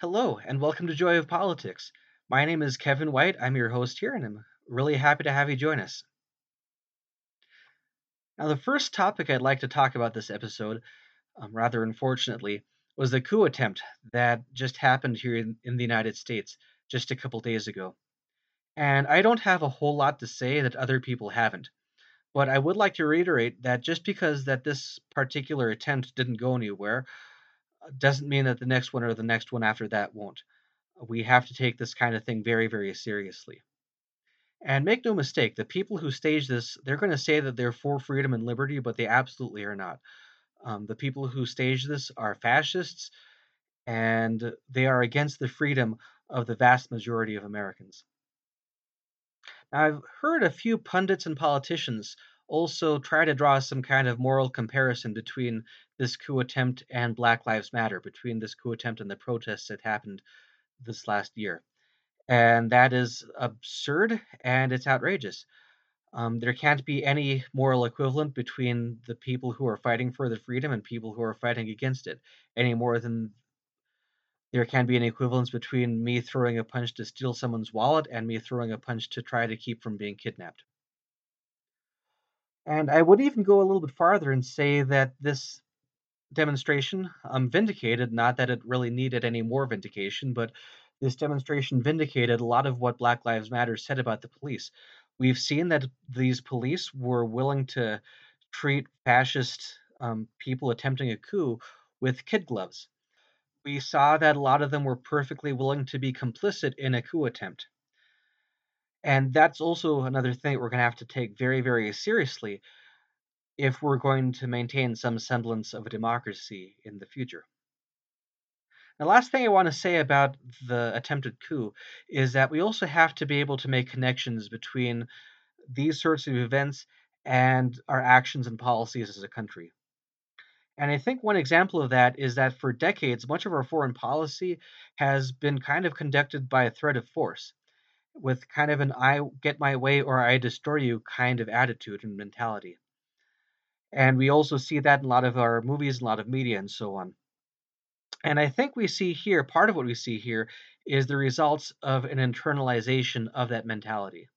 Hello, and welcome to Joy of Politics. My name is Kevin White. I'm your host here, and I'm really happy to have you join us. Now, the first topic I'd like to talk about this episode, um, rather unfortunately, was the coup attempt that just happened here in, in the United States just a couple days ago. And I don't have a whole lot to say that other people haven't. But I would like to reiterate that just because that this particular attempt didn't go anywhere, doesn't mean that the next one or the next one after that won't. We have to take this kind of thing very, very seriously. And make no mistake, the people who stage this, they're going to say that they're for freedom and liberty, but they absolutely are not. Um, the people who stage this are fascists, and they are against the freedom of the vast majority of Americans. Now, I've heard a few pundits and politicians also try to draw some kind of moral comparison between this coup attempt and Black Lives Matter, between this coup attempt and the protests that happened this last year. And that is absurd and it's outrageous. Um, there can't be any moral equivalent between the people who are fighting for the freedom and people who are fighting against it, any more than there can be an equivalence between me throwing a punch to steal someone's wallet and me throwing a punch to try to keep from being kidnapped. And I would even go a little bit farther and say that this demonstration um, vindicated, not that it really needed any more vindication, but this demonstration vindicated a lot of what Black Lives Matter said about the police. We've seen that these police were willing to treat fascist um, people attempting a coup with kid gloves. We saw that a lot of them were perfectly willing to be complicit in a coup attempt. And that's also another thing that we're going to have to take very, very seriously if we're going to maintain some semblance of a democracy in the future. The last thing I want to say about the attempted coup is that we also have to be able to make connections between these sorts of events and our actions and policies as a country. And I think one example of that is that for decades, much of our foreign policy has been kind of conducted by a threat of force, with kind of an I get my way or I destroy you kind of attitude and mentality. And we also see that in a lot of our movies, a lot of media, and so on. And I think we see here, part of what we see here is the results of an internalization of that mentality.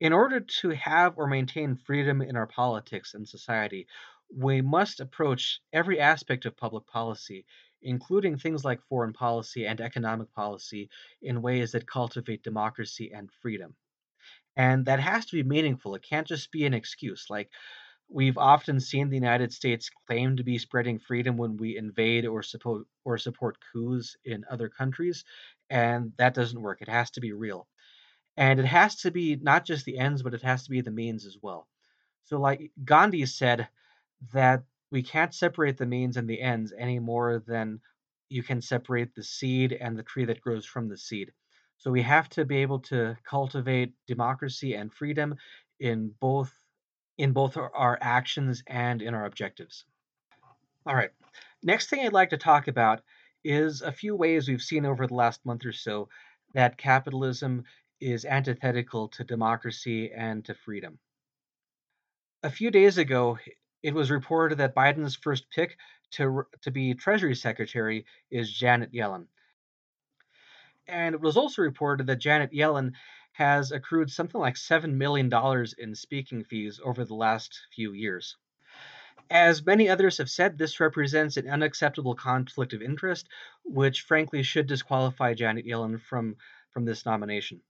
In order to have or maintain freedom in our politics and society, we must approach every aspect of public policy, including things like foreign policy and economic policy, in ways that cultivate democracy and freedom. And that has to be meaningful. It can't just be an excuse. Like, We've often seen the United States claim to be spreading freedom when we invade or support or support coups in other countries, and that doesn't work. It has to be real. And it has to be not just the ends, but it has to be the means as well. So like Gandhi said that we can't separate the means and the ends any more than you can separate the seed and the tree that grows from the seed. So we have to be able to cultivate democracy and freedom in both in both our, actions and in our objectives. All right. Next thing I'd like to talk about is a few ways we've seen over the last month or so that capitalism is antithetical to democracy and to freedom. A few days ago, it was reported that Biden's first pick to, to be Treasury Secretary is Janet Yellen. And it was also reported that Janet Yellen has accrued something like $7 million in speaking fees over the last few years. As many others have said, this represents an unacceptable conflict of interest, which frankly should disqualify Janet Yellen from, from this nomination.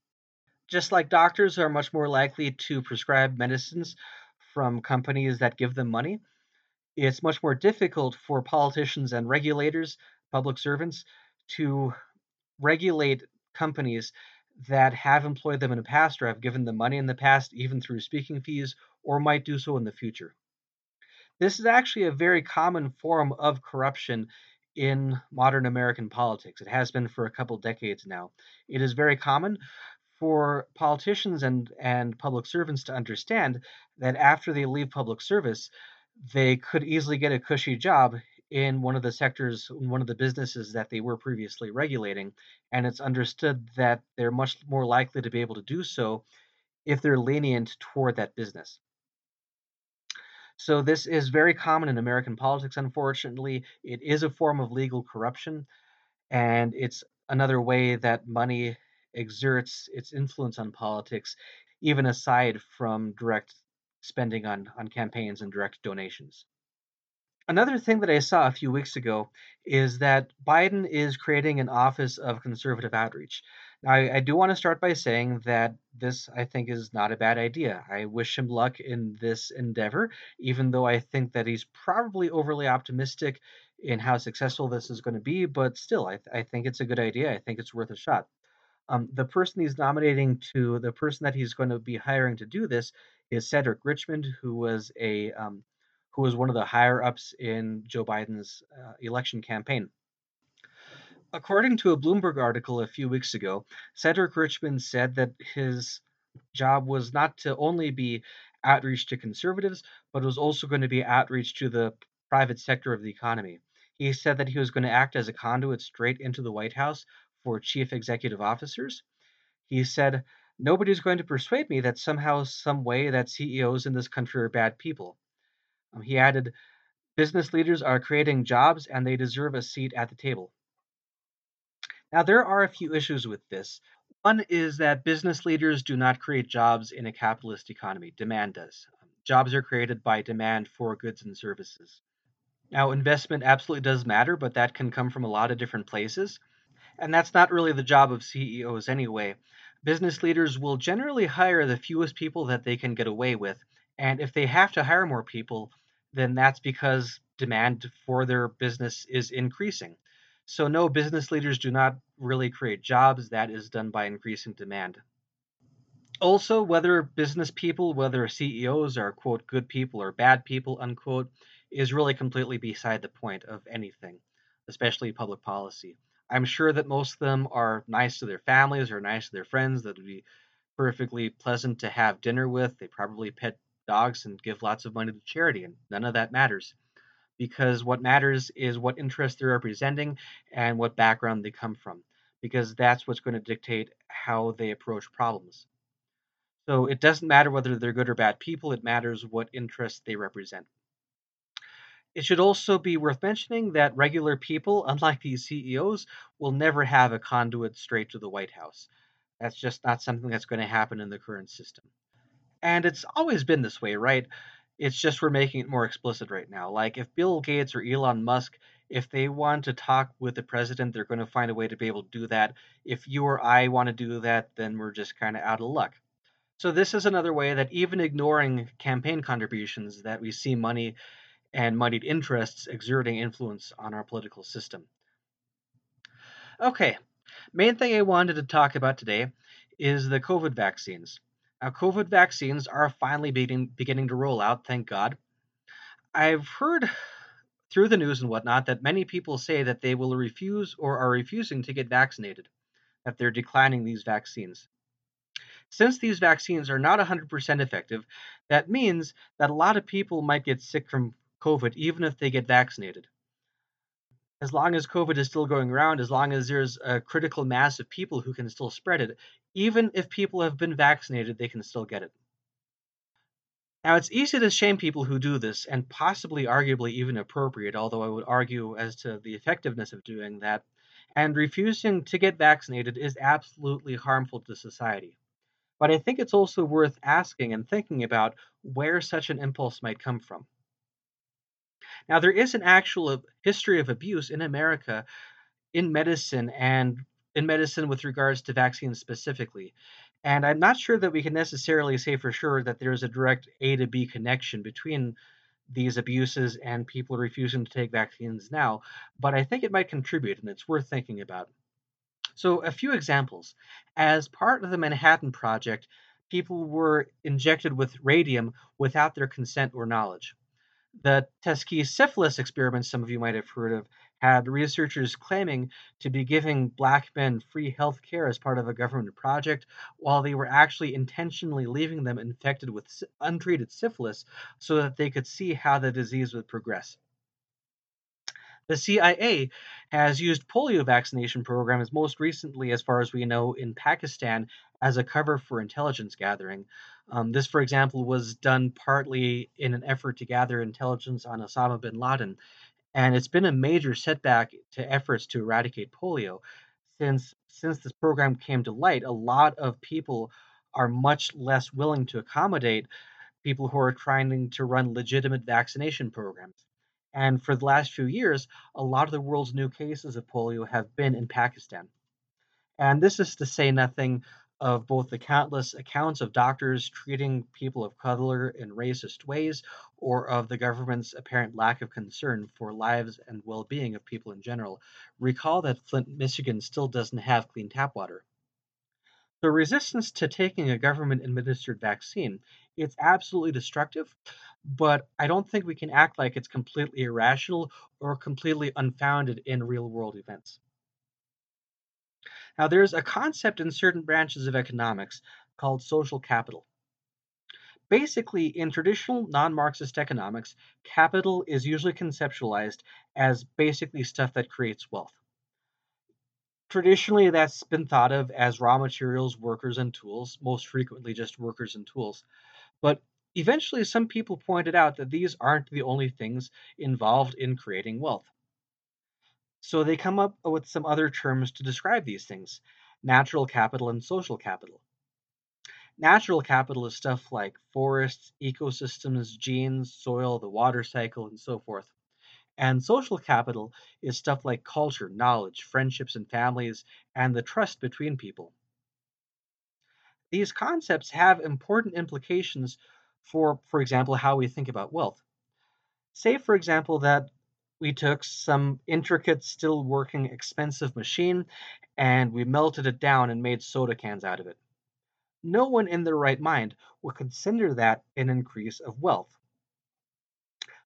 Just like doctors are much more likely to prescribe medicines from companies that give them money, it's much more difficult for politicians and regulators, public servants, to regulate companies that have employed them in the past or have given them money in the past, even through speaking fees, or might do so in the future. This is actually a very common form of corruption in modern American politics. It has been for a couple decades now. It is very common for politicians and, and public servants to understand that after they leave public service, they could easily get a cushy job in one of the sectors, one of the businesses that they were previously regulating. And it's understood that they're much more likely to be able to do so if they're lenient toward that business. So, this is very common in American politics, unfortunately. It is a form of legal corruption. and it's another way that money exerts its influence on politics, even aside from direct spending on, on campaigns and direct donations. Another thing that I saw a few weeks ago is that Biden is creating an office of conservative outreach. Now, I, I do want to start by saying that this, I think, is not a bad idea. I wish him luck in this endeavor, even though I think that he's probably overly optimistic in how successful this is going to be. But still, I, I think it's a good idea. I think it's worth a shot. Um, the person he's nominating to the person that he's going to be hiring to do this is Cedric Richmond, who was a um, who was one of the higher ups in Joe Biden's uh, election campaign. According to a Bloomberg article a few weeks ago, Cedric Richmond said that his job was not to only be outreach to conservatives, but it was also going to be outreach to the private sector of the economy. He said that he was going to act as a conduit straight into the White House for chief executive officers. He said, Nobody's going to persuade me that somehow, some way, that CEOs in this country are bad people. Um, he added, Business leaders are creating jobs and they deserve a seat at the table. Now, there are a few issues with this. One is that business leaders do not create jobs in a capitalist economy, demand does. Um, jobs are created by demand for goods and services. Now, investment absolutely does matter, but that can come from a lot of different places. And that's not really the job of CEOs anyway. Business leaders will generally hire the fewest people that they can get away with. And if they have to hire more people, then that's because demand for their business is increasing. So, no, business leaders do not really create jobs. That is done by increasing demand. Also, whether business people, whether CEOs are, quote, good people or bad people, unquote, is really completely beside the point of anything, especially public policy. I'm sure that most of them are nice to their families or nice to their friends that would be perfectly pleasant to have dinner with. They probably pet dogs and give lots of money to charity, and none of that matters. Because what matters is what interest they're representing and what background they come from, because that's what's going to dictate how they approach problems. So it doesn't matter whether they're good or bad people, it matters what interests they represent. It should also be worth mentioning that regular people, unlike these CEOs, will never have a conduit straight to the White House. That's just not something that's going to happen in the current system. And it's always been this way, right? It's just we're making it more explicit right now. Like if Bill Gates or Elon Musk, if they want to talk with the president, they're going to find a way to be able to do that. If you or I want to do that, then we're just kind of out of luck. So this is another way that even ignoring campaign contributions that we see money and moneyed interests exerting influence on our political system. Okay, main thing I wanted to talk about today is the COVID vaccines. Now, COVID vaccines are finally beginning, beginning to roll out, thank God. I've heard through the news and whatnot that many people say that they will refuse or are refusing to get vaccinated, that they're declining these vaccines. Since these vaccines are not 100% effective, that means that a lot of people might get sick from COVID even if they get vaccinated. As long as COVID is still going around, as long as there's a critical mass of people who can still spread it, even if people have been vaccinated, they can still get it. Now, it's easy to shame people who do this, and possibly arguably even appropriate, although I would argue as to the effectiveness of doing that. And refusing to get vaccinated is absolutely harmful to society. But I think it's also worth asking and thinking about where such an impulse might come from. Now, there is an actual history of abuse in America in medicine and in medicine with regards to vaccines specifically. And I'm not sure that we can necessarily say for sure that there's a direct A to B connection between these abuses and people refusing to take vaccines now, but I think it might contribute and it's worth thinking about. So, a few examples. As part of the Manhattan Project, people were injected with radium without their consent or knowledge. The Tuskegee syphilis experiment, some of you might have heard of, had researchers claiming to be giving black men free health care as part of a government project, while they were actually intentionally leaving them infected with untreated syphilis so that they could see how the disease would progress. The CIA has used polio vaccination programs most recently, as far as we know, in Pakistan as a cover for intelligence gathering. Um, this, for example, was done partly in an effort to gather intelligence on Osama bin Laden. And it's been a major setback to efforts to eradicate polio since since this program came to light, a lot of people are much less willing to accommodate people who are trying to run legitimate vaccination programs. And for the last few years, a lot of the world's new cases of polio have been in Pakistan. And this is to say nothing of both the countless accounts of doctors treating people of color in racist ways, or of the government's apparent lack of concern for lives and well being of people in general. Recall that Flint, Michigan still doesn't have clean tap water. The resistance to taking a government administered vaccine, it's absolutely destructive, but I don't think we can act like it's completely irrational or completely unfounded in real world events. Now, there's a concept in certain branches of economics called social capital. Basically, in traditional non Marxist economics, capital is usually conceptualized as basically stuff that creates wealth. Traditionally, that's been thought of as raw materials, workers, and tools, most frequently just workers and tools. But eventually, some people pointed out that these aren't the only things involved in creating wealth. So they come up with some other terms to describe these things natural capital and social capital. Natural capital is stuff like forests, ecosystems, genes, soil, the water cycle, and so forth. And social capital is stuff like culture, knowledge, friendships and families, and the trust between people. These concepts have important implications for, for example, how we think about wealth. Say, for example, that we took some intricate, still working, expensive machine and we melted it down and made soda cans out of it. No one in their right mind would consider that an increase of wealth.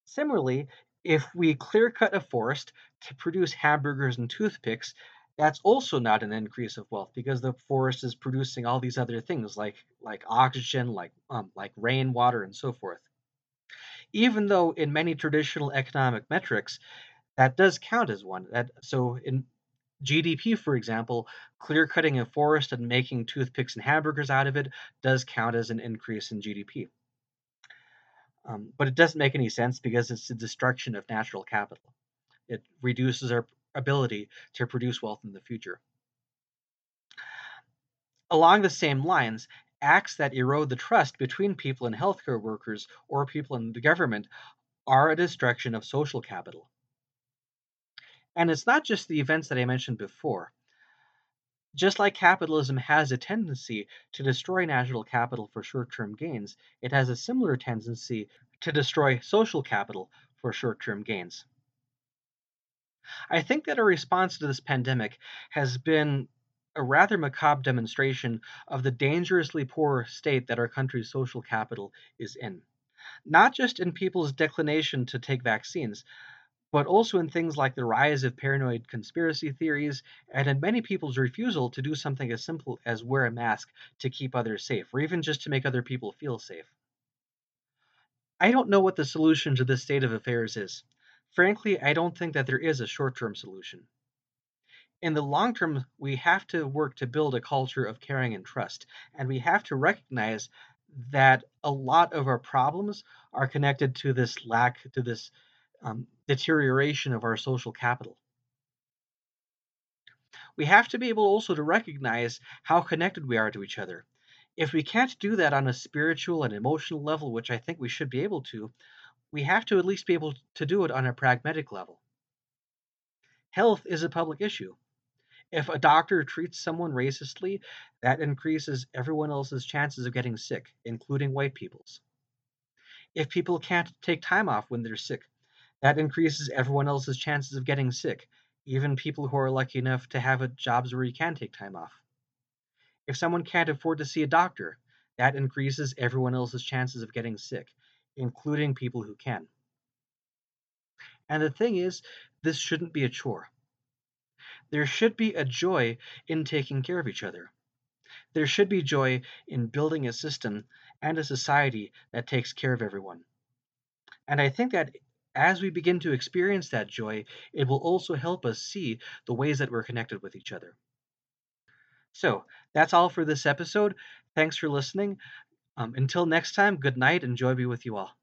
Similarly, if we clear cut a forest to produce hamburgers and toothpicks, that's also not an increase of wealth because the forest is producing all these other things like like oxygen, like um, like rainwater, and so forth even though in many traditional economic metrics that does count as one. That so in GDP, for example, clear cutting a forest and making toothpicks and hamburgers out of it does count as an increase in GDP. Um, but it doesn't make any sense because it's the destruction of natural capital. It reduces our ability to produce wealth in the future. Along the same lines, acts that erode the trust between people and healthcare workers or people in the government are a destruction of social capital. And it's not just the events that I mentioned before. Just like capitalism has a tendency to destroy natural capital for short term gains, it has a similar tendency to destroy social capital for short term gains. I think that our response to this pandemic has been a rather macabre demonstration of the dangerously poor state that our country's social capital is in. Not just in people's declination to take vaccines, but also in things like the rise of paranoid conspiracy theories and in many people's refusal to do something as simple as wear a mask to keep others safe, or even just to make other people feel safe. I don't know what the solution to this state of affairs is. Frankly, I don't think that there is a short term solution in the long term, we have to work to build a culture of caring and trust. And we have to recognize that a lot of our problems are connected to this lack, to this um, deterioration of our social capital. We have to be able also to recognize how connected we are to each other. If we can't do that on a spiritual and emotional level, which I think we should be able to, we have to at least be able to do it on a pragmatic level. Health is a public issue. If a doctor treats someone racistly, that increases everyone else's chances of getting sick, including white people's. If people can't take time off when they're sick, that increases everyone else's chances of getting sick, even people who are lucky enough to have jobs where you can take time off. If someone can't afford to see a doctor, that increases everyone else's chances of getting sick, including people who can. And the thing is, this shouldn't be a chore. There should be a joy in taking care of each other. There should be joy in building a system and a society that takes care of everyone. And I think that as we begin to experience that joy, it will also help us see the ways that we're connected with each other. So that's all for this episode. Thanks for listening. Um, until next time, good night and joy be with you all.